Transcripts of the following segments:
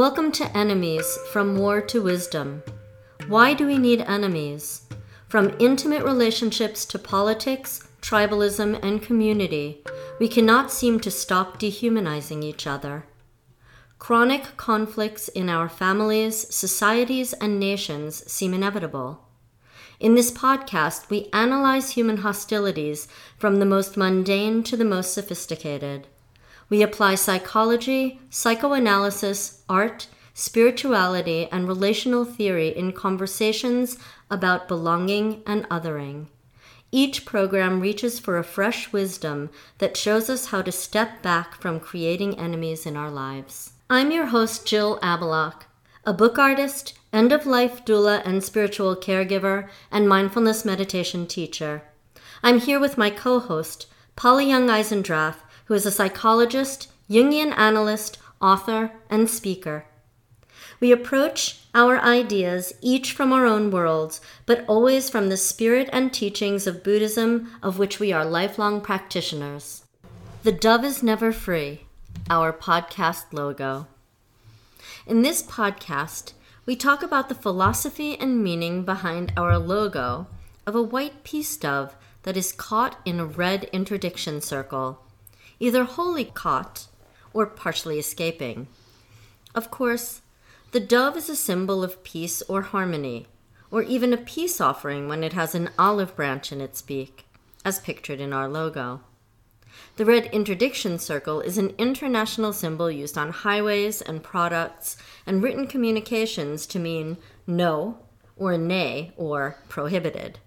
Welcome to Enemies From War to Wisdom. Why do we need enemies? From intimate relationships to politics, tribalism, and community, we cannot seem to stop dehumanizing each other. Chronic conflicts in our families, societies, and nations seem inevitable. In this podcast, we analyze human hostilities from the most mundane to the most sophisticated. We apply psychology, psychoanalysis, art, spirituality, and relational theory in conversations about belonging and othering. Each program reaches for a fresh wisdom that shows us how to step back from creating enemies in our lives. I'm your host, Jill Abelach, a book artist, end of life doula and spiritual caregiver, and mindfulness meditation teacher. I'm here with my co host, Polly Young Eisendrath, who is a psychologist, Jungian analyst, author, and speaker. We approach our ideas each from our own worlds, but always from the spirit and teachings of Buddhism, of which we are lifelong practitioners. The dove is never free, our podcast logo. In this podcast, we talk about the philosophy and meaning behind our logo of a white peace dove that is caught in a red interdiction circle either wholly caught or partially escaping. Of course, the dove is a symbol of peace or harmony, or even a peace offering when it has an olive branch in its beak, as pictured in our logo. The red interdiction circle is an international symbol used on highways and products and written communications to mean no or nay or prohibited.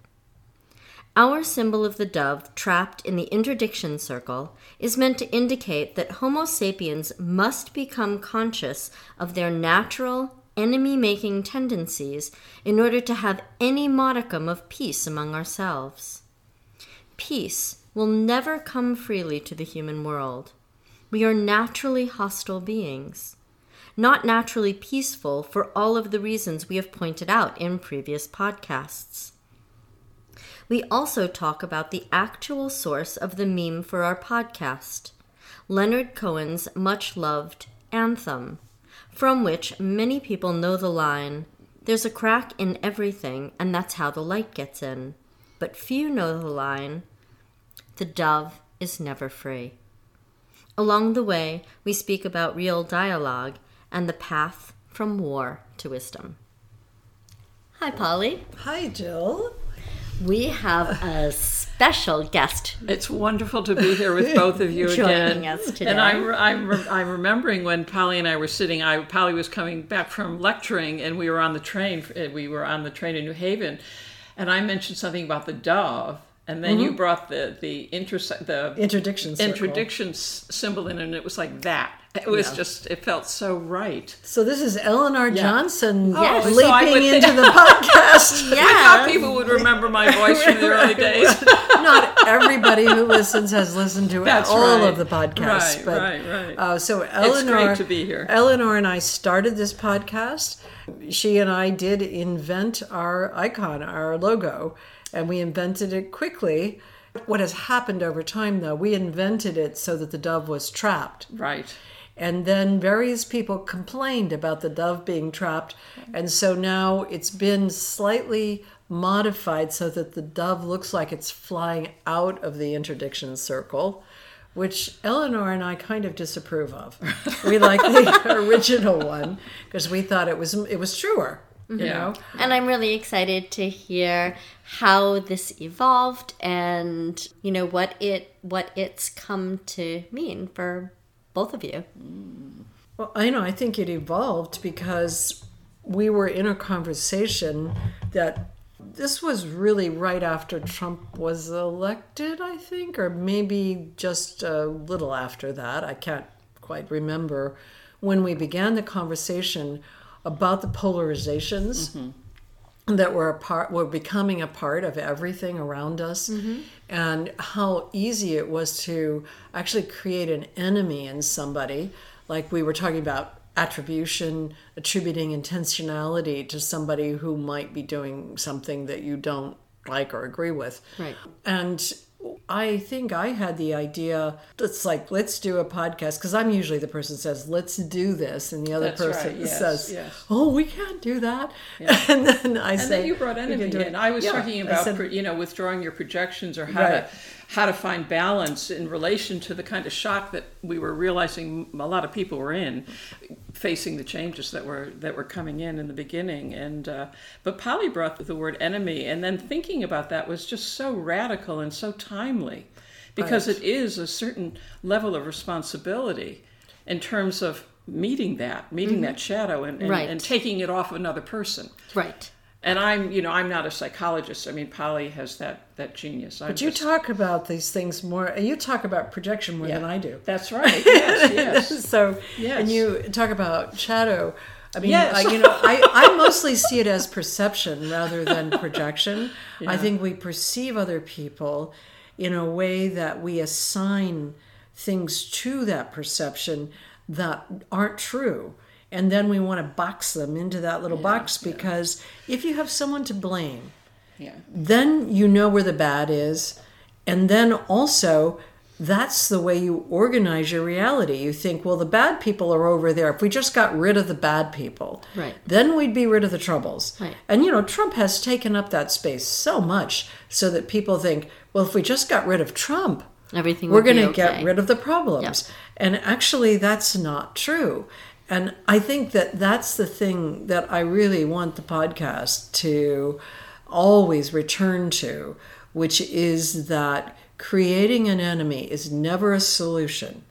Our symbol of the dove, trapped in the interdiction circle, is meant to indicate that Homo sapiens must become conscious of their natural, enemy making tendencies in order to have any modicum of peace among ourselves. Peace will never come freely to the human world. We are naturally hostile beings, not naturally peaceful for all of the reasons we have pointed out in previous podcasts. We also talk about the actual source of the meme for our podcast Leonard Cohen's much loved Anthem, from which many people know the line There's a crack in everything, and that's how the light gets in. But few know the line The dove is never free. Along the way, we speak about real dialogue and the path from war to wisdom. Hi, Polly. Hi, Jill. We have a special guest. It's wonderful to be here with both of you Joining again. us today. And I'm, I'm, I'm remembering when Polly and I were sitting. I Polly was coming back from lecturing, and we were on the train. Eh, we were on the train in New Haven, and I mentioned something about the dove, and then you mm-hmm. brought the the inter the Interdiction circle. interdiction symbol in, and it was like that. It was Yeah. just it felt so right. So this is Eleanor Johnson Yes. leaping so I into think- the podcast. I thought people would remember my voice from the early days. Not everybody who listens has listened to That's all right. of the podcasts. Right, but, right, right. Uh, so Eleanor, it's great to be here. Eleanor and I started this podcast. She and I did invent our icon, our logo, and we invented it quickly. What has happened over time, though, we invented it so that the dove was trapped. Right. And then various people complained about the dove being trapped. And so now it's been slightly modified so that the dove looks like it's flying out of the interdiction circle, which Eleanor and I kind of disapprove of. We like the original one because we thought it was it was truer. You know? And I'm really excited to hear how this evolved and you know what it what it's come to mean for both of you. Well, I know. I think it evolved because we were in a conversation that this was really right after Trump was elected, I think, or maybe just a little after that. I can't quite remember when we began the conversation about the polarizations mm-hmm. That were a part were becoming a part of everything around us. Mm-hmm. And how easy it was to actually create an enemy in somebody. Like we were talking about attribution attributing intentionality to somebody who might be doing something that you don't like or agree with. Right. and I think I had the idea. It's like let's do a podcast because I'm usually the person says let's do this, and the other That's person right, yes, says, yes. "Oh, we can't do that." And then I And say, then you brought "We can enemy in. I was Yeah, talking about said- you know withdrawing your projections or how Right. to how to find balance in relation to the kind of shock that we were realizing a lot of people were in, facing the changes that were that were coming in in the beginning. And uh, but Polly brought the word enemy, and then thinking about that was just so radical and so timely, because Right. it is a certain level of responsibility in terms of meeting that, meeting that shadow, and, and, Right. and taking it off another person Right. And I'm, you know, I'm not a psychologist. I mean, Polly has that that genius. I'm But you just- talk about these things more. You talk about projection more than I do. That's right. Yes, yes. so Yes. and you talk about shadow i mean Yes. I, you know I, I mostly see it as perception rather than projection i think we perceive other people in a way that we assign things to that perception that aren't true and then we want to box them into that little box because if you have someone to blame yeah. then you know where the bad is. And then also, that's the way you organize your reality. You think, well, the bad people are over there. If we just got rid of the bad people, Right. then we'd be rid of the troubles. Right. And, you know, Trump has taken up that space so much so that people think, well, if we just got rid of Trump, Everything we're going to okay. get rid of the problems. And actually, that's not true. And I think that that's the thing that I really want the podcast to always return to, which is that creating an enemy is never a solution.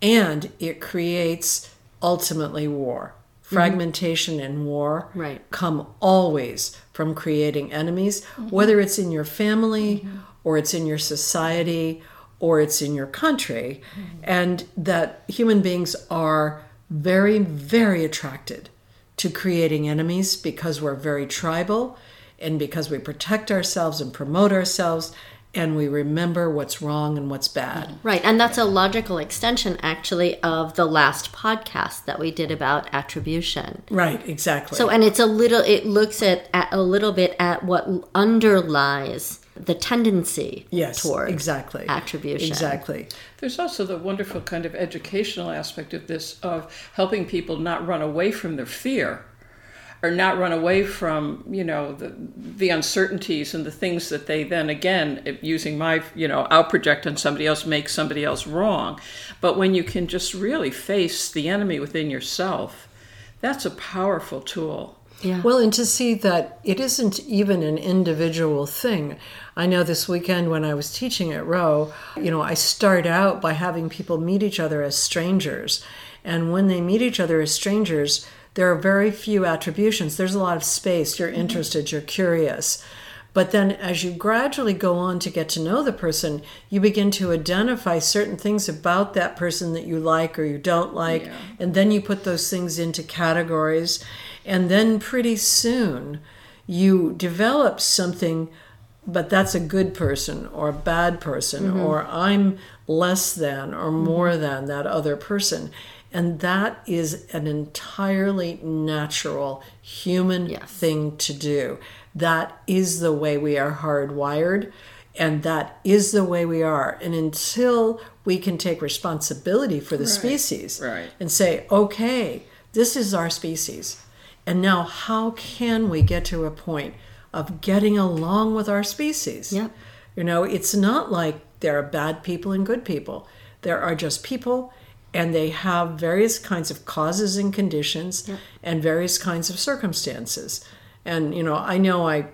And it creates ultimately war. Mm-hmm. Fragmentation and war Right. come always from creating enemies, mm-hmm. whether it's in your family mm-hmm. or it's in your society or it's in your country, and that human beings are very, very attracted to creating enemies because we're very tribal and because we protect ourselves and promote ourselves and we remember what's wrong and what's bad. Right, and that's a logical extension actually of the last podcast that we did about attribution. Right, exactly. So, and it's a little, it looks at, at a little bit at what underlies the tendency yes, toward exactly. attribution. Exactly. There's also the wonderful kind of educational aspect of this of helping people not run away from their fear or not run away from you know the the uncertainties and the things that they then again using my you know I'll project on somebody else make somebody else wrong but when you can just really face the enemy within yourself that's a powerful tool Yeah. Well, and to see that it isn't even an individual thing. I know this weekend when I was teaching at Rowe, you know, I start out by having people meet each other as strangers. And when they meet each other as strangers, there are very few attributions. There's a lot of space. You're mm-hmm. interested, you're curious. But then as you gradually go on to get to know the person, you begin to identify certain things about that person that you like or you don't like. Yeah. And then you put those things into categories. And then pretty soon you develop something, but that's a good person or a bad person, mm-hmm. or I'm less than or mm-hmm. more than that other person. And that is an entirely natural human Yes. thing to do. That is the way we are hardwired, and that is the way we are. And until we can take responsibility for the species right. and say, okay, this is our species. And now, how can we get to a point of getting along with our species? Yep. You know, it's not like there are bad people and good people. There are just people, and they have various kinds of causes and conditions and various kinds of circumstances. And, you know, I know I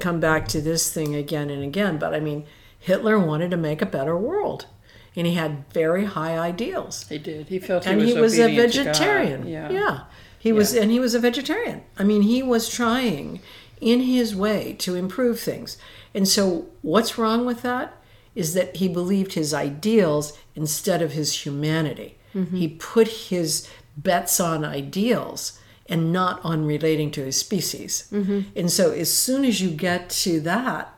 come back to this thing again and again, but I mean, Hitler wanted to make a better world, and he had very high ideals he did he felt he and was, he was a obedient to God. vegetarian. yeah yeah, he was, and he was a vegetarian. I mean, he was trying in his way to improve things. And so, what's wrong with that is that he believed his ideals instead of his humanity. Mm-hmm. He put his bets on ideals and not on relating to his species. Mm-hmm. And so, as soon as you get to that,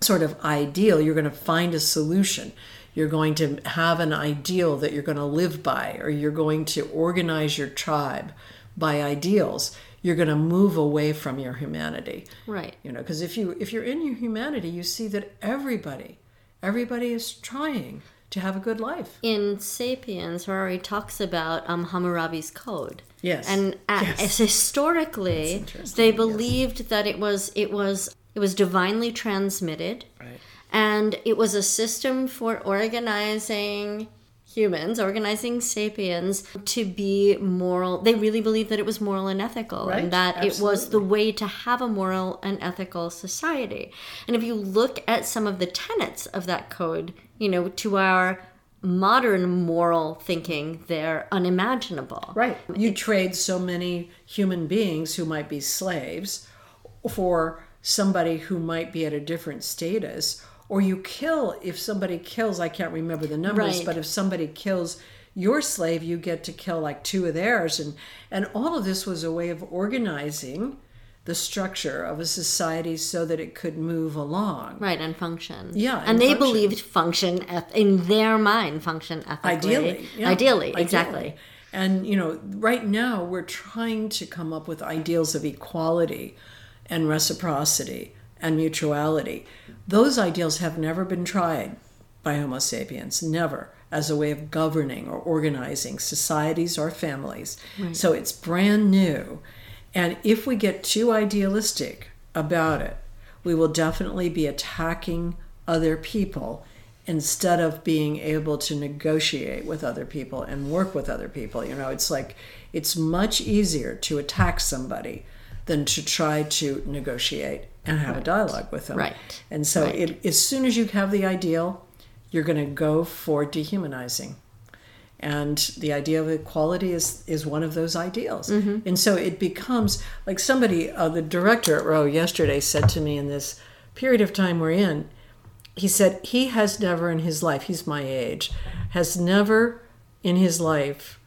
sort of ideal, you're going to find a solution. You're going to have an ideal that you're going to live by, or you're going to organize your tribe by ideals. You're going to move away from your humanity. Right. You know, because if you if you're in your humanity, you see that everybody, everybody is trying to have a good life. In *Sapiens*, Harari talks about um, Hammurabi's code. Yes. and uh, Yes. as historically, they yes. believed that it was it was it was divinely transmitted, Right. and it was a system for organizing humans, organizing sapiens to be moral. They really believed that it was moral and ethical, Right, and that it was the way to have a moral and ethical society. And if you look at some of the tenets of that code, you know, to our modern moral thinking, they're unimaginable. Right. You trade so many human beings who might be slaves for somebody who might be at a different status. Or you kill, if somebody kills, I can't remember the numbers, Right. but if somebody kills your slave, you get to kill like two of theirs. And, and all of this was a way of organizing the structure of a society so that it could move along. Right, and function. Yeah, and, and they function. believed function in their mind, function ethically. ideally yeah, ideally, exactly. and you know right now we're trying to come up with ideals of equality and reciprocity and mutuality those ideals have never been tried by homo sapiens never as a way of governing or organizing societies or families. So it's brand new. And if we get too idealistic about it we will definitely be attacking other people instead of being able to negotiate with other people and work with other people. You know, it's like it's much easier to attack somebody than to try to negotiate and have a dialogue with them. Right. And so, Right. it, as soon as you have the ideal, you're going to go for dehumanizing. And the idea of equality is, is one of those ideals. And so it becomes like somebody, uh, the director at Rowe yesterday said to me in this period of time we're in, he said he has never in his life, he's my age, has never in his life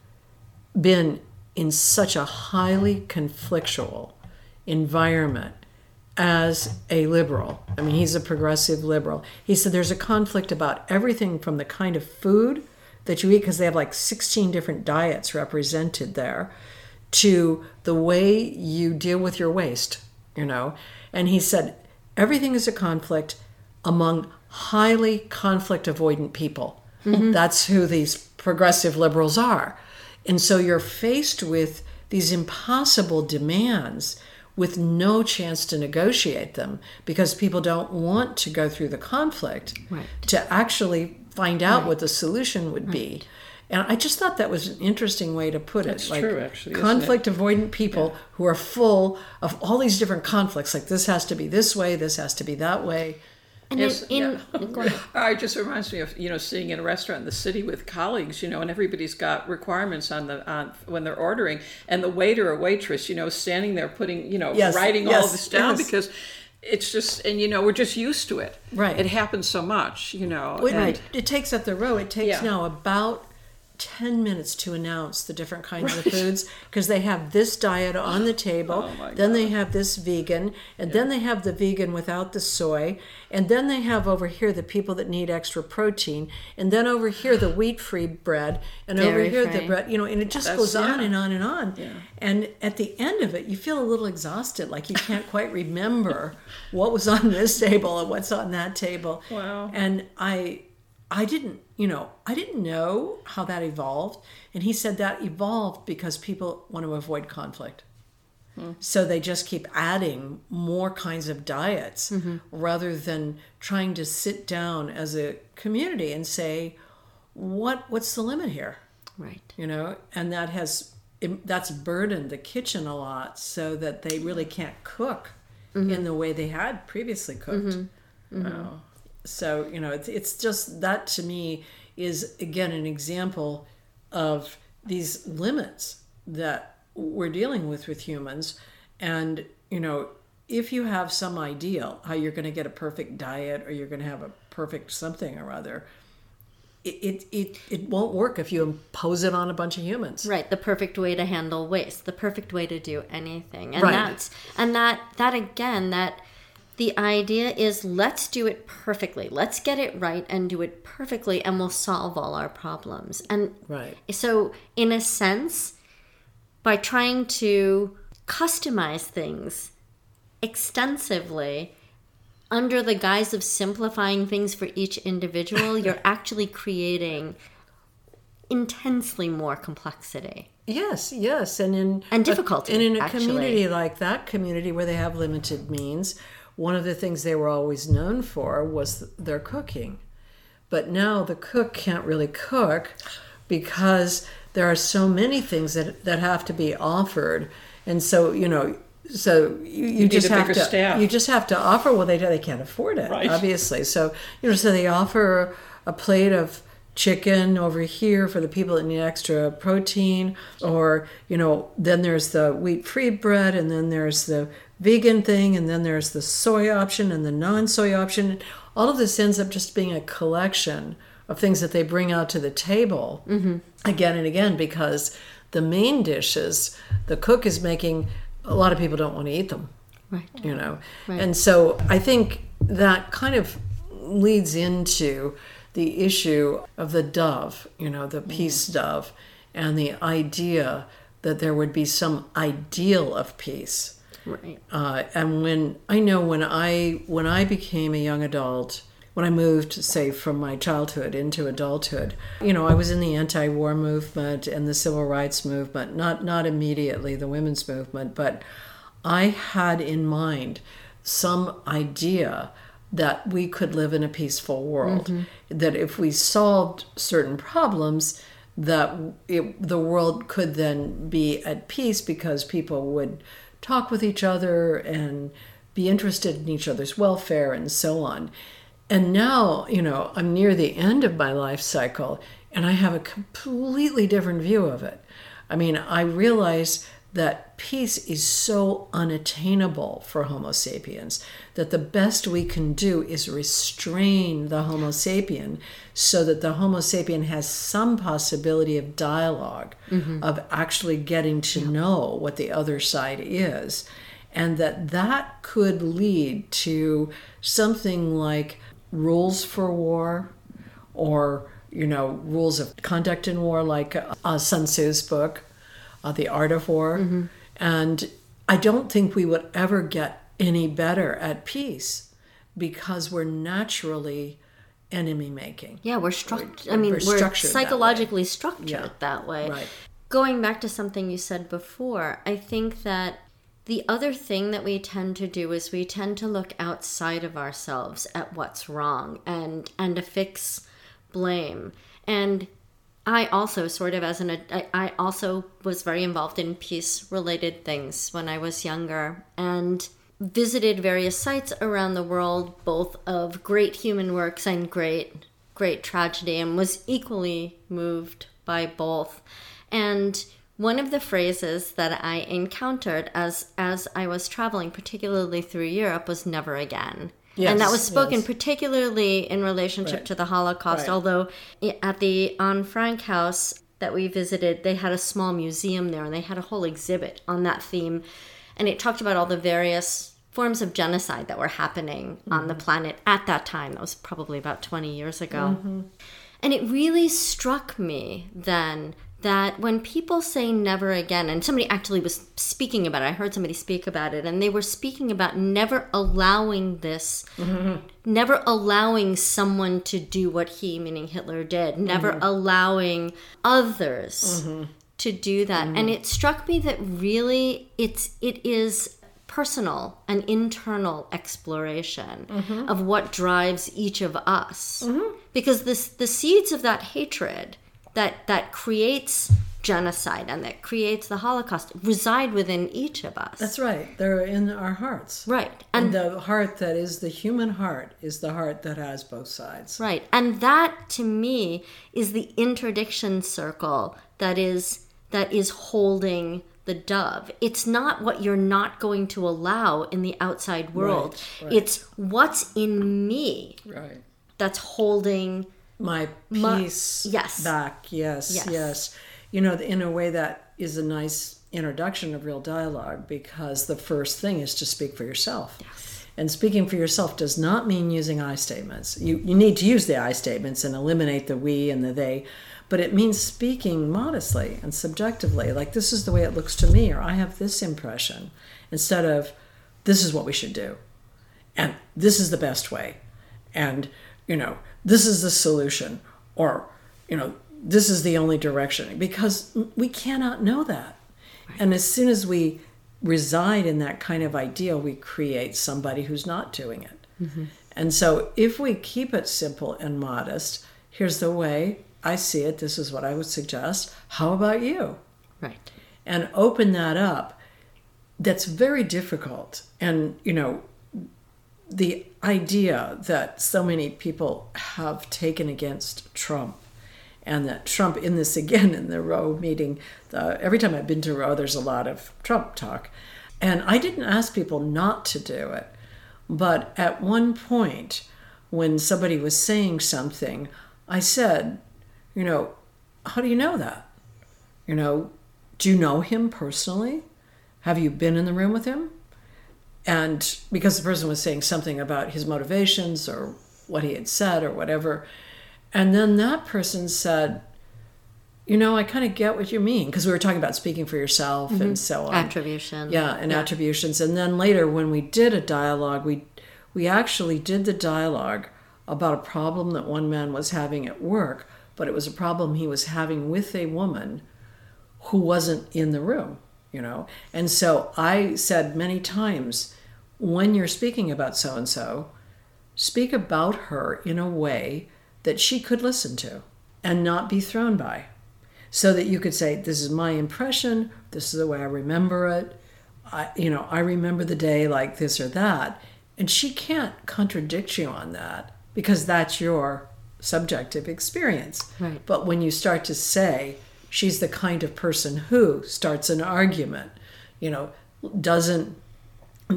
been in such a highly conflictual environment as a liberal. I mean, he's a progressive liberal. He said there's a conflict about everything from the kind of food that you eat, because they have like 16 different diets represented there, to the way you deal with your waste, you know. And he said everything is a conflict among highly conflict avoidant people. Mm-hmm. That's who these progressive liberals are. And so you're faced with these impossible demands with no chance to negotiate them because people don't want to go through the conflict Right. to actually find out what the solution would be. And I just thought that was an interesting way to put That's it. Like true, actually, conflict avoidant people who are full of all these different conflicts. Like this has to be this way, this has to be that way. And Yes, in, yeah. in go ahead. It just reminds me of you know seeing in a restaurant in the city with colleagues, you know, and everybody's got requirements on the on when they're ordering, and the waiter or waitress, you know, standing there putting you know Yes, writing all yes, of this down yes. because it's just and you know we're just used to it. Right. It happens so much, you know. It, and- it, it takes up the row. It takes Yeah. now about 10 minutes to announce the different kinds of foods because they have this diet on the table. Oh then they have this vegan, and then they have the vegan without the soy, and then they have over here the people that need extra protein, and then over here the wheat free bread, and over Dairy here the bread, you know, and it just That's- goes on yeah. and on and on. Yeah. And at the end of it, you feel a little exhausted, like you can't quite remember what was on this table and what's on that table. Wow. And I I didn't, you know, I didn't know how that evolved. And he said that evolved because people want to avoid conflict. Hmm. So they just keep adding more kinds of diets mm-hmm. rather than trying to sit down as a community and say, what what's the limit here? Right. you know and that has that's burdened the kitchen a lot so that they really can't cook mm-hmm. in the way they had previously cooked Uh, so you know it's, it's just that to me is again an example of these limits that we're dealing with with humans and you know if you have some ideal how you're going to get a perfect diet or you're going to have a perfect something or other it, it, it, it won't work if you impose it on a bunch of humans. Right, the perfect way to handle waste, the perfect way to do anything. And Right. that's and that that again that the idea is let's do it perfectly. Let's get it right and do it perfectly and we'll solve all our problems. And Right. so in a sense by trying to customize things extensively under the guise of simplifying things for each individual, you're actually creating intensely more complexity. Yes, yes, and in And difficulty, a, and in a actually. community like that community where they have limited means, one of the things they were always known for was their cooking. But now the cook can't really cook because there are so many things that that have to be offered, and so you know. So you, you, need just have to staff. you just have to offer well they they can't afford it Right. obviously so you know so they offer a plate of chicken over here for the people that need extra protein or you know then there's the wheat free bread and then there's the vegan thing and then there's the soy option and the non-soy option. All of this ends up just being a collection of things that they bring out to the table mm-hmm. again and again because the main dishes the cook is making a lot of people don't want to eat them Right. you know? And so i think that kind of leads into the issue of the dove you know the peace mm-hmm. dove and the idea that there would be some ideal of peace Right. uh, and when I know when I when I became a young adult, when I moved, say, from my childhood into adulthood, you know, I was in the anti-war movement and the civil rights movement. Not not immediately the women's movement, but I had in mind some idea that we could live in a peaceful world. That if we solved certain problems, that it, the world could then be at peace because people would talk with each other and be interested in each other's welfare and so on. And now, you know, I'm near the end of my life cycle and I have a completely different view of it. I mean, I realize that peace is so unattainable for Homo sapiens that the best we can do is restrain the Homo sapien so that the Homo sapien has some possibility of dialog of actually getting to know what the other side is. And that that could lead to something like rules for war or, you know, rules of conduct in war, like uh, Sun Tzu's book uh, The Art of War. And I don't think we would ever get any better at peace because we're naturally enemy making. Yeah, we're structured. I mean, we're we're, structured that psychologically structured Yeah. that way. Right. Going back to something you said before, I think that the other thing that we tend to do is we tend to look outside of ourselves at what's wrong and and affix blame. And I also sort of as an I also was very involved in peace related things when I was younger and visited various sites around the world both of great human works and great great tragedy and was equally moved by both. And one of the phrases that I encountered as as I was traveling particularly through Europe was never again. And that was spoken yes. particularly in relationship Right. to the Holocaust. Right. Although at the Anne Frank house that we visited, they had a small museum there and they had a whole exhibit on that theme. And it talked about all the various forms of genocide that were happening on the mm-hmm. planet at that time. That was probably about 20 years ago. Mm-hmm. And it really struck me then that when people say never again, and somebody actually was speaking about it, I heard somebody speak about it, and they were speaking about never allowing this, mm-hmm. never allowing someone to do what he, meaning Hitler, did, never mm-hmm. allowing others mm-hmm. to do that. And it struck me that really it's it is personal and internal exploration of what drives each of us. Because this the seeds of that hatred that that creates genocide and that creates the holocaust reside within each of us That's right. They're in our hearts. right And and the heart that is the human heart is the heart that has both sides. Right. And that to me is the interdiction circle that is that is holding the dove. It's not what you're not going to allow in the outside world. Right, right. It's what's in me Right. that's holding My My- yes. back. Yes, Yes. yes. You know, in a way that is a nice introduction of real dialogue because the first thing is to speak for yourself. And speaking for yourself does not mean using I statements. You, you need to use the I statements and eliminate the we and the they, but it means speaking modestly and subjectively, like this is the way it looks to me, or I have this impression, instead of this is what we should do. and this is the best way and you know this is the solution or you know this is the only direction because we cannot know that. And as soon as we reside in that kind of ideal we create somebody who's not doing it. Mm-hmm. And so if we keep it simple and modest here's the way i see it this is what i would suggest how about you? Right. and open that up. That's very difficult. And you know the idea that so many people have taken against trump and that trump in this again in the Rowe meeting the, every time i've been to Rowe there's a lot of trump talk and i didn't ask people not to do it but at one point when somebody was saying something i said you know how do you know that you know, do you know him personally? Have you been in the room with him? And because the person was saying something about his motivations or what he had said or whatever. And then that person said, you know, I kind of get what you mean because we were talking about speaking for yourself and mm-hmm. so on. Attribution. Yeah, and attributions. And then later, when we did a dialogue, we we actually did the dialogue about a problem that one man was having at work, but it was a problem he was having with a woman who wasn't in the room, you know. And so I said many times, when you're speaking about so and so, speak about her in a way that she could listen to and not be thrown by. So that you could say this is my impression. This is the way i remember it. I you know i remember the day like this or that. And she can't contradict you on that because that's your subjective experience. Right. but when you start to say she's the kind of person who starts an argument you know doesn't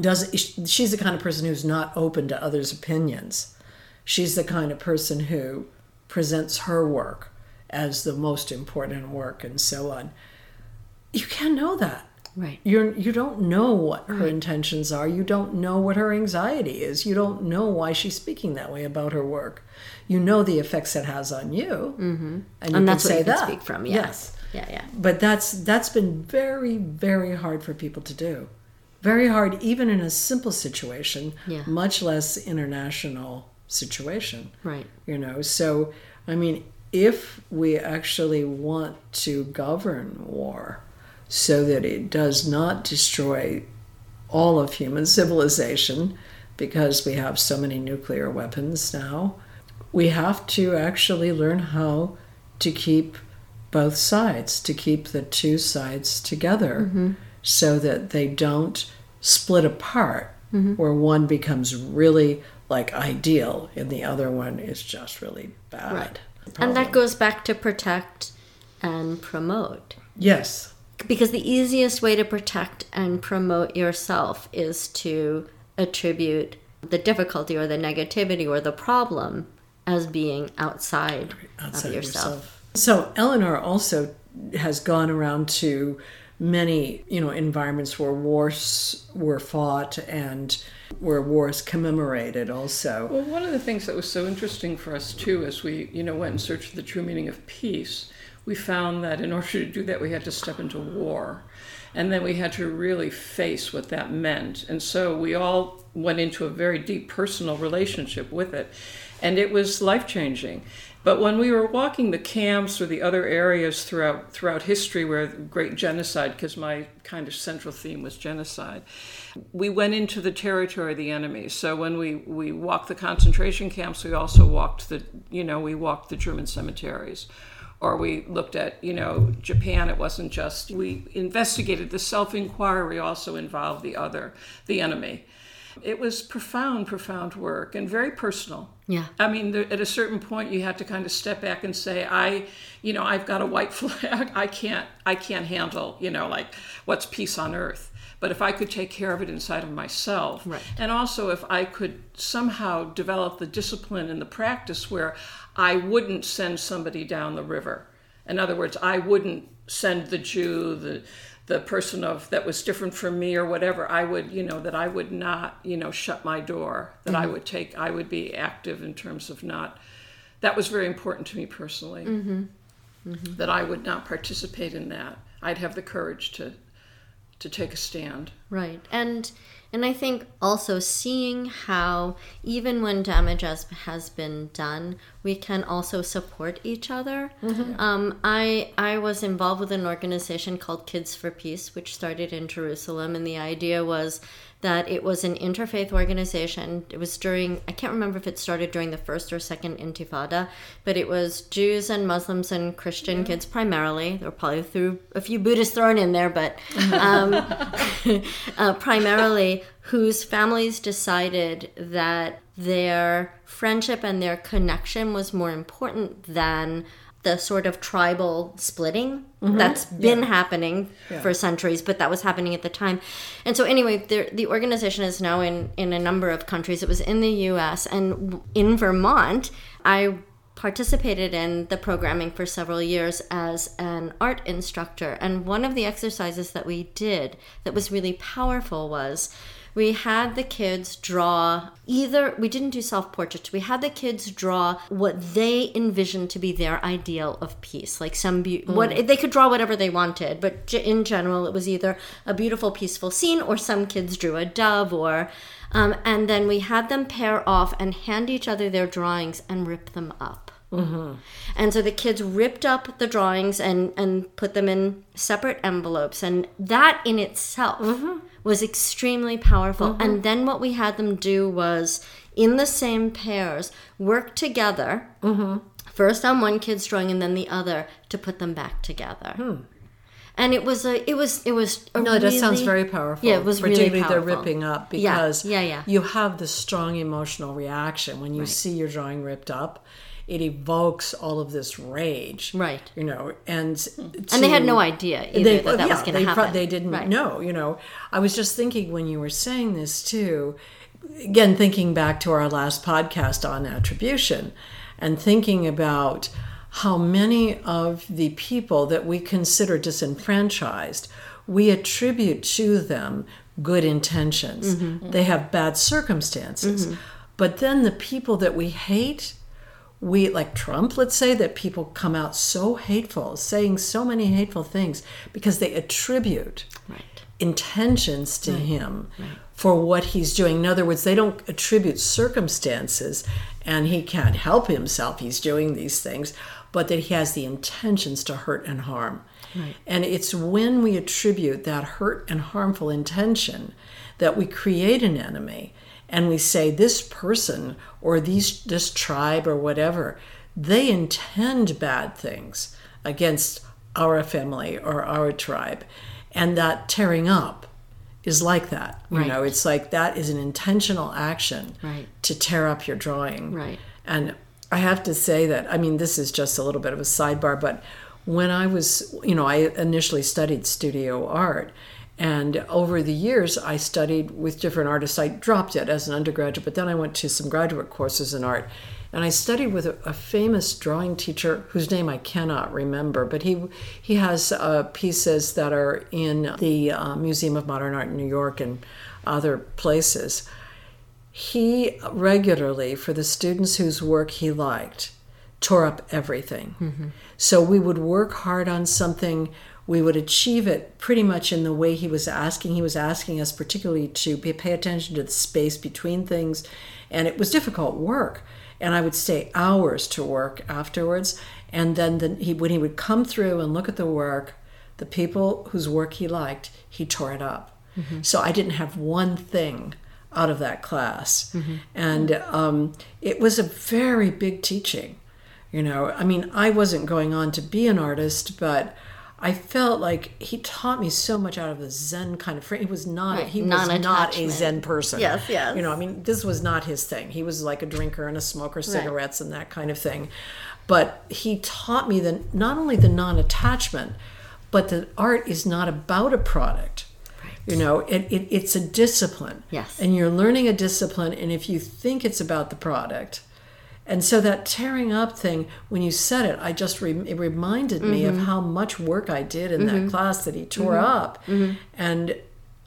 doesn't she's the kind of person who's not open to others opinions she's the kind of person who presents her work as the most important work and so on you can't know that Right. you're you don't know what her intentions are you don't know what her anxiety is you don't know why she's speaking that way about her work you know the effects it has on you mm-hmm. and, you And that's can what say that speak from. Yeah. yes Yeah, yeah. but that's that's been very very hard for people to do very hard even in a simple situation Yeah. much less international situation Right. you know so i mean if we actually want to govern war so that it does not destroy all of human civilization because we have so many nuclear weapons now we have to actually learn how to keep both sides to keep the two sides together mm-hmm. So that they don't split apart mm-hmm. where one becomes really like ideal and the other one is just really bad Right. And that goes back to protect and promote. yes Because the easiest way to protect and promote yourself is to attribute the difficulty or the negativity or the problem as being outside, outside of yourself. So Eleanor also has gone around to many, you know, environments where wars were fought and where wars commemorated also. Well, one of the things that was so interesting for us too, as we you know went in search of the true meaning of peace, we found that in order to do that, we had to step into war, and then we had to really face what that meant. And so we all went into a very deep personal relationship with it, and it was life changing. But when we were walking the camps or the other areas throughout throughout history where great genocide, because my kind of central theme was genocide, we went into the territory of the enemy. So when we, we walked the concentration camps, we also walked the you know we walked the German cemeteries, or we looked at you know Japan. It wasn't just we investigated the self inquiry also involved the other the enemy. It was profound, profound work and very personal. Yeah. I mean, there, at a certain point, you have to kind of step back and say, "I, you know, I've got a white flag. I can't, I can't handle, you know, like what's peace on earth. But if I could take care of it inside of myself, Right. and also if I could somehow develop the discipline and the practice where I wouldn't send somebody down the river. In other words, I wouldn't send the Jew, the the person of that was different from me or whatever. I would, you know, that I would not, you know, shut my door. That I mm-hmm. would take, I would be active in terms of not. That was very important to me personally. Mm-hmm. Mm-hmm. That I would not participate in that. I'd have the courage to to take a stand. Right. And and I think also seeing how even when damage has, has been done, we can also support each other. Um, I I was involved with an organization called Kids4Peace, which started in Jerusalem, and the idea was that it was an interfaith organization. It was during, I can't remember if it started during the first or second Intifada, but it was Jews and Muslims and Christian kids primarily. There were probably through a few Buddhists thrown in there, but um, uh, primarily whose families decided that their friendship and their connection was more important than the sort of tribal splitting mm-hmm. that's been happening for centuries, but that was happening at the time. And so, anyway, the, the organization is now in, in a number of countries. It was in the US and in Vermont. I participated in the programming for several years as an art instructor. And one of the exercises that we did that was really powerful was we had the kids draw either we didn't do self portraits we had the kids draw what they envisioned to be their ideal of peace like some be- mm. what they could draw whatever they wanted but j- in general it was either a beautiful peaceful scene or some kids drew a dove or um, and then we had them pair off and hand each other their drawings and rip them up. Mm-hmm. And so the kids ripped up the drawings and, and put them in separate envelopes. And that in itself mm-hmm. Was extremely powerful. Mm-hmm. And then what we had them do was, in the same pairs, work together, mm-hmm. first on one kid's drawing and then the other, to put them back together. Hmm. And it was a, it was, it was. No, that sounds very powerful. Yeah, it was really powerful. the ripping up because yeah, yeah. you have the strong emotional reaction when you see your drawing ripped up. It evokes all of this rage, Right. You know, and hmm. And they had no idea either they, that that was going to pro- happen. They didn't Right. know. You know, I was just thinking when you were saying this too. Again, thinking back to our last podcast on attribution, and thinking about how many of the people that we consider disenfranchised, we attribute to them good intentions. Mm-hmm. They have bad circumstances, mm-hmm. but then the people that we hate we like Trump, let's say that people come out so hateful, saying so many hateful things because they attribute Right. intentions to him for what he's doing. In other words, they don't attribute circumstances and he can't help himself. He's doing these things, but that he has the intentions to hurt and harm. And it's when we attribute that hurt and harmful intention that we create an enemy and we say this person or these this tribe or whatever they intend bad things against our family or our tribe and that tearing up is like that you Right. know it's like that is an intentional action Right. to tear up your drawing Right. and i have to say that i mean this is just a little bit of a sidebar but when i was you know i initially studied studio art and over the years i studied with different artists i dropped it as an undergraduate but then i went to some graduate courses in art and I studied with a, a famous drawing teacher whose name I cannot remember, but he he has uh, pieces that are in the uh, Museum of Modern Art in New York and other places. He regularly, for the students whose work he liked, tore up everything. So we would work hard on something. We would achieve it pretty much in the way he was asking. He was asking us particularly to pay attention to the space between things, and it was difficult work. And I would stay hours to work afterwards. And then the, he, when he would come through and look at the work, the people whose work he liked, he tore it up. So I didn't have one thing out of that class. And um, it was a very big teaching. You know, I mean, I wasn't going on to be an artist, but I felt like he taught me so much out of a Zen kind of frame. He was not, Right, he was not a. Zen person. Yes, yes. You know, I mean, this was not his thing. He was like a drinker and a smoker, cigarettes and that kind of thing. But he taught me that not only the non-attachment, but that art is not about a product. You know, it, it it's a discipline. Yes. And you're learning a discipline, and if you think it's about the product, and so that tearing up thing, when you said it, I just re- it reminded me Mm-hmm. of how much work I did in that mm-hmm. class that he tore mm-hmm. up, mm-hmm. and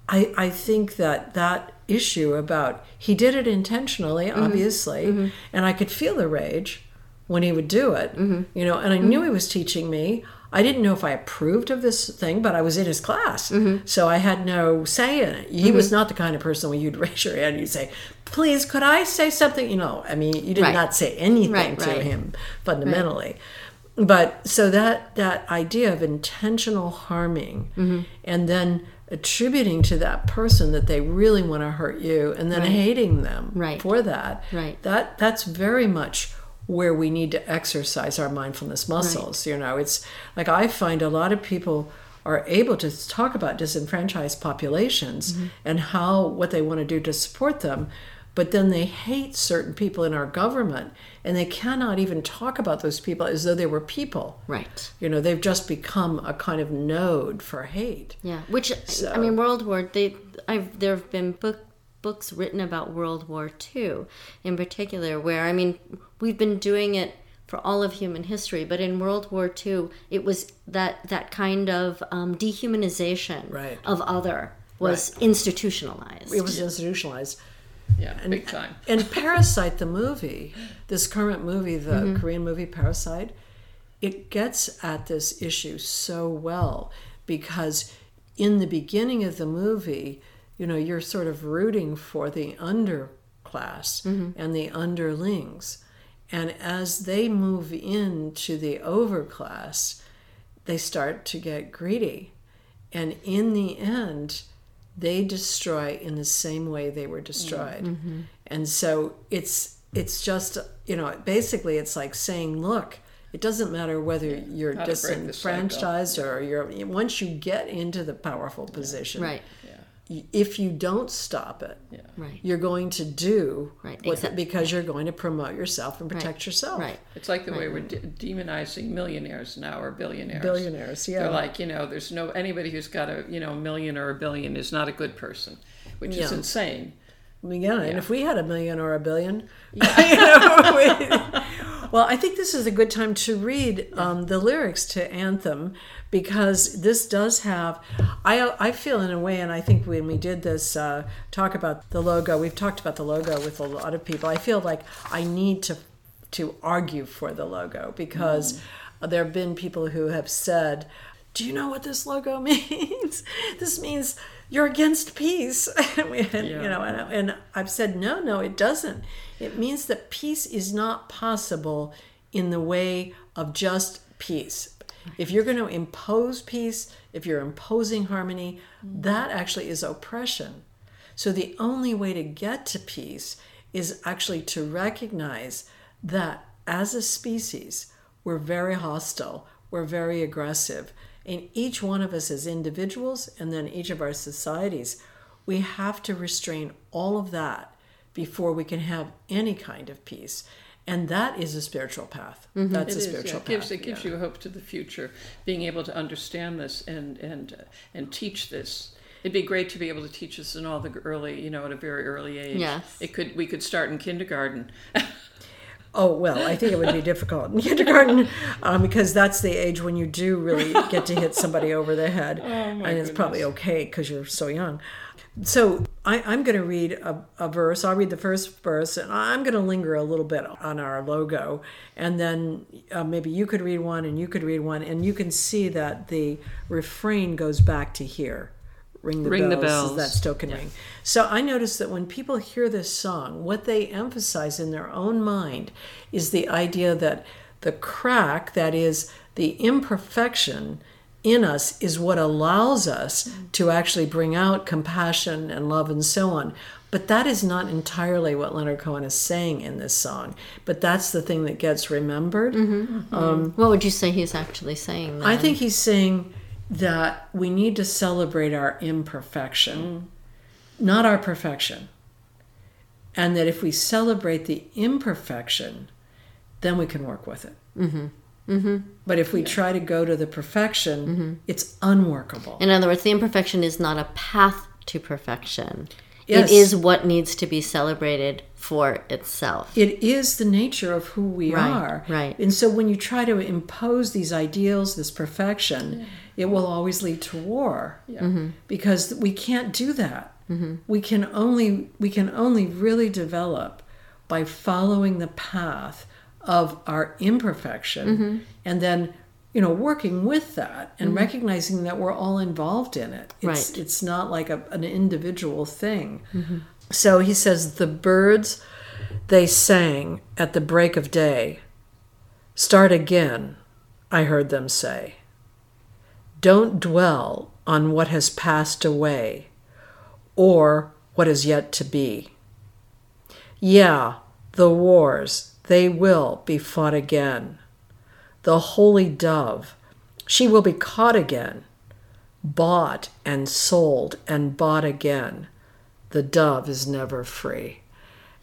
I I think that that issue about he did it intentionally, Mm-hmm. obviously, and I could feel the rage when he would do it, you know, and I knew he was teaching me. I didn't know if I approved of this thing, but I was in his class. Mm-hmm. So I had no say in it. He was not the kind of person where you'd raise your hand and you'd say, please, could I say something? You know, I mean, you did Right. not say anything Right, to right. him fundamentally. But so that that idea of intentional harming Mm-hmm. and then attributing to that person that they really want to hurt you and then hating them Right. for that Right. that that's very much where we need to exercise our mindfulness muscles you know it's like i find a lot of people are able to talk about disenfranchised populations Mm-hmm. and how what they want to do to support them but then they hate certain people in our government and they cannot even talk about those people as though they were people Right. you know they've just become a kind of node for hate Yeah. Which I mean, World War. They. I've. There have been book books written about World War II, in particular, where I mean, we've been doing it for all of human history, but in World War II, it was that that kind of um, dehumanization Right. of other was institutionalized. it was institutionalized Yeah, big time. And Parasite, the movie, this current movie, the Mm-hmm. Korean movie Parasite, it gets at this issue so well because in the beginning of the movie, you know, you're sort of rooting for the underclass Mm-hmm. and the underlings. And as they move into the overclass, they start to get greedy. And in the end, they destroy in the same way they were destroyed. And so it's it's just you know basically it's like saying look it doesn't matter whether you're How to break the cycle. disenfranchised or you're once you get into the powerful position right. If you don't stop it Right. you're going to do Right, what, exact- because you're going to promote yourself and protect yourself Right. It's like the way we're de- demonizing millionaires now or billionaires. billionaires yeah They're like, you know, there's no anybody who's got a you know a million or a billion is not a good person, which is Yeah. insane. Yeah, and if we had a million or a billion, you know, we- well, I think this is a good time to read um, the lyrics to Anthem because this does have. I I feel in a way, and I think when we did this uh, talk about the logo, we've talked about the logo with a lot of people. I feel like I need to to argue for the logo because there have been people who have said, "Do you know what this logo means? this means you're against peace." And we- and, You know, and, and I've said, "No, no, it doesn't. It means that peace is not possible in the way of just peace." If you're going to impose peace, if you're imposing harmony, that actually is oppression. So the only way to get to peace is actually to recognize that as a species, we're very hostile, we're very aggressive. And each one of us as individuals and then each of our societies, we have to restrain all of that before we can have any kind of peace. And that is a spiritual path. That's It a is, spiritual yeah. It path. gives, it gives yeah. you hope to the future, being able to understand this and and uh, and teach this. It'd be great to be able to teach this in all the early, you know, at a very early age. Yes. It could we could start in kindergarten. Oh well, I think it would be difficult in kindergarten um, because that's the age when you do really get to hit somebody over the head, and it's probably okay because you're so young. So I, I'm going to read a, a verse. I'll read the first verse, and I'm going to linger a little bit on our logo, and then uh, maybe you could read one, and you could read one, and you can see that the refrain goes back to here. Ring the Ring the bells. bells. That still can ring. So I noticed that when people hear this song, what they emphasize in their own mind is the idea that the crack, that is the imperfection in us, is what allows us to actually bring out compassion and love and so on. But that is not entirely what Leonard Cohen is saying in this song. But that's the thing that gets remembered. Mm-hmm, mm-hmm. Um, what would you say he's actually saying? Then? I think he's saying that we need to celebrate our imperfection, not our perfection. And that if we celebrate the imperfection, then we can work with it. Mm-hmm. Mm-hmm. But if we try to go to the perfection, it's unworkable. In other words, the imperfection is not a path to perfection. Yes. It is what needs to be celebrated for itself. it is the nature of who we Right, are. right. And so when you try to impose these ideals, this perfection, it will always lead to war. Mm-hmm. Because we can't do that. We can only we can only really develop by following the path of our imperfection Mm-hmm. and then you know, working with that and recognizing that we're all involved in it. It's, Right. It's not like a, an individual thing. So he says, the birds they sang at the break of day. Start again, I heard them say. Don't dwell on what has passed away or what is yet to be. Yeah, the wars, they will be fought again. The holy dove, she will be caught again, bought and sold and bought again. The dove is never free.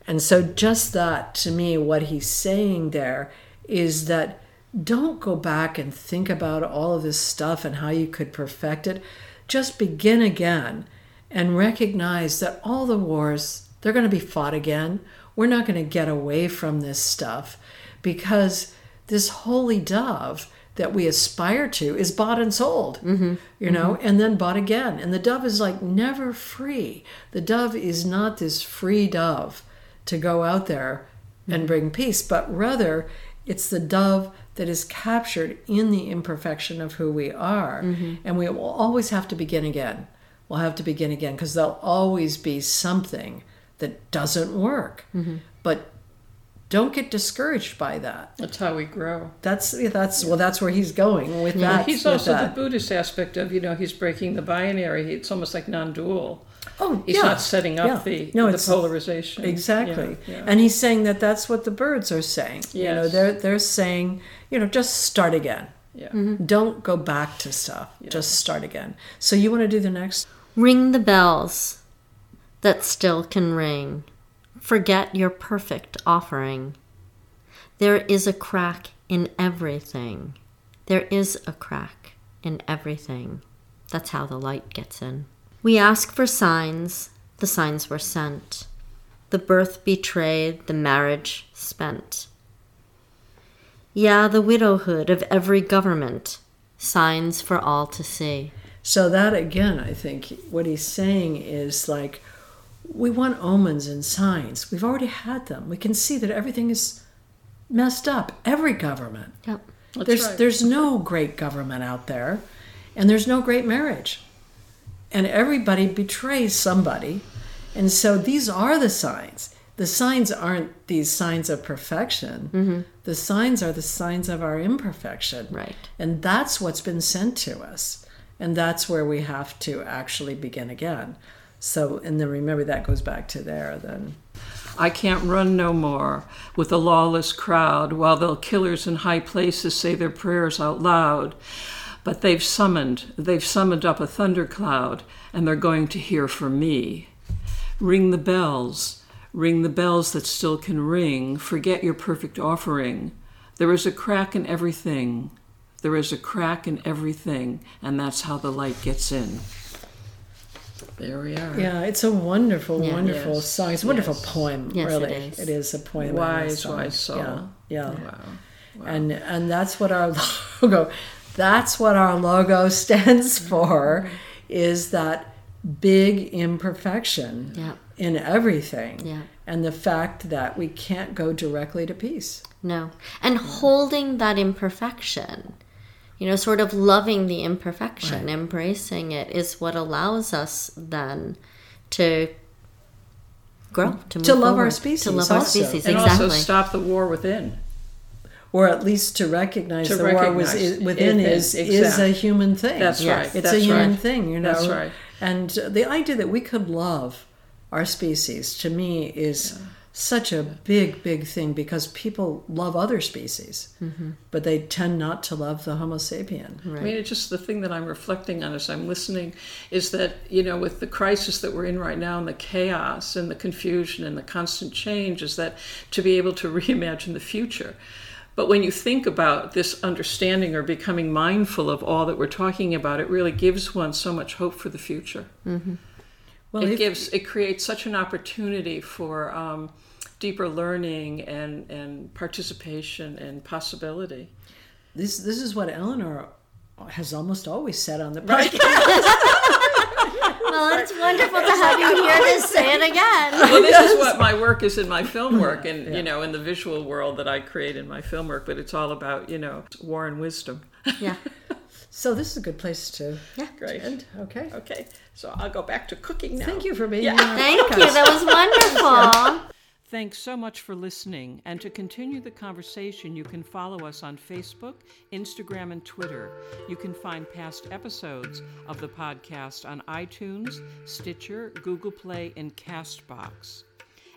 And so, just that to me, what he's saying there is that don't go back and think about all of this stuff and how you could perfect it. Just begin again and recognize that all the wars, they're going to be fought again. We're not going to get away from this stuff because this holy dove that we aspire to is bought and sold, mm-hmm. you know, mm-hmm. and then bought again. And the dove is like never free. The dove is not this free dove to go out there and mm-hmm. bring peace, but rather it's the dove that is captured in the imperfection of who we are. Mm-hmm. And we will always have to begin again. We'll have to begin again because there'll always be something that doesn't work. Mm-hmm. But don't get discouraged by that. That's how we grow. That's that's well. That's where he's going with that. He's also the Buddhist aspect of, you know, he's breaking the binary. It's almost like non-dual. Oh, He's yeah. not setting up Yeah. the, No, the it's- polarization. Exactly. Yeah, yeah. And he's saying that that's what the birds are saying. You know, they're they're saying, you know, just start again. yeah. Mm-hmm. Don't go back to stuff. Just start again. So you want to do the next? Ring the bells that still can ring. Forget your perfect offering. There is a crack in everything. There is a crack in everything. That's how the light gets in. We ask for signs, the signs were sent. The birth betrayed, the marriage spent. Yeah, the widowhood of every government, signs for all to see. So that again, I think what he's saying is like we want omens and signs. We've already had them. We can see that everything is messed up. Every government. Yep. That's there's right. there's no great government out there, and there's no great marriage, and everybody betrays somebody, and so these are the signs. The signs aren't these signs of perfection. Mm-hmm. The signs are the signs of our imperfection, Right. and that's what's been sent to us, and that's where we have to actually begin again. So, and then remember that goes back to there. Then I can't run no more with a lawless crowd while the killers in high places say their prayers out loud. But they've summoned, they've summoned up a thundercloud, and they're going to hear from me. Ring the bells, ring the bells that still can ring. Forget your perfect offering. There is a crack in everything. There is a crack in everything, and that's how the light gets in. There we are. yeah, it's a wonderful, Yeah. wonderful Yes. song. It's a wonderful Yes. poem. Yes, really, is. it is a poem. and a Wise, song. wise soul. Yeah, yeah. Wow. and and that's what our logo that's what our logo stands for is that big imperfection Yeah. in everything Yeah. and the fact that we can't go directly to peace No. And holding that imperfection, you know, sort of loving the imperfection, embracing it is what allows us then to grow, to, move To love our forward, species To love our also. species, And exactly. also stop the war within. Or at least to recognize To the war was within it is is- is a human thing That's Yes. right. it's That's a human right. thing you know That's right. and the idea that we could love our species to me is such a big big thing because people love other species Mm-hmm. but they tend not to love the homo sapien I mean, it's just the thing that I'm reflecting on as I'm listening is that, you know, with the crisis that we're in right now and the chaos and the confusion and the constant change, is that to be able to reimagine the future. But when you think about this understanding or becoming mindful of all that we're talking about, it really gives one so much hope for the future. well it if- gives it creates such an opportunity for um, deeper learning and, and participation and possibility. this this is what eleanor has almost always said on the podcast Well, it's wonderful to have you here to say it again. well, this is what my work is in my film work, and you know, in the visual world that I create in my film work. But it's all about you know war and wisdom. Yeah. So this is a good place to Yeah. Great. end. Okay. Okay, so I'll go back to cooking now. Thank you for being Yeah. on Thank you. That was wonderful. Thanks so much for listening. And to continue the conversation, you can follow us on Facebook, Instagram, and Twitter. You can find past episodes of the podcast on iTunes, Stitcher, Google Play, and Castbox.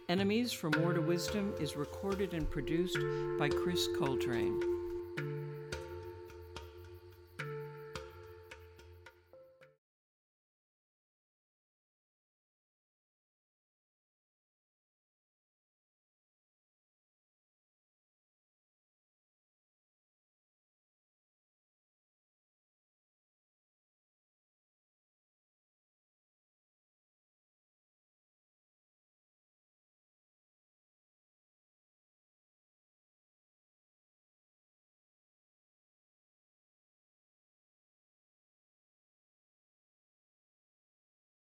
Enemies from War to Wisdom is recorded and produced by Chris Coltrane.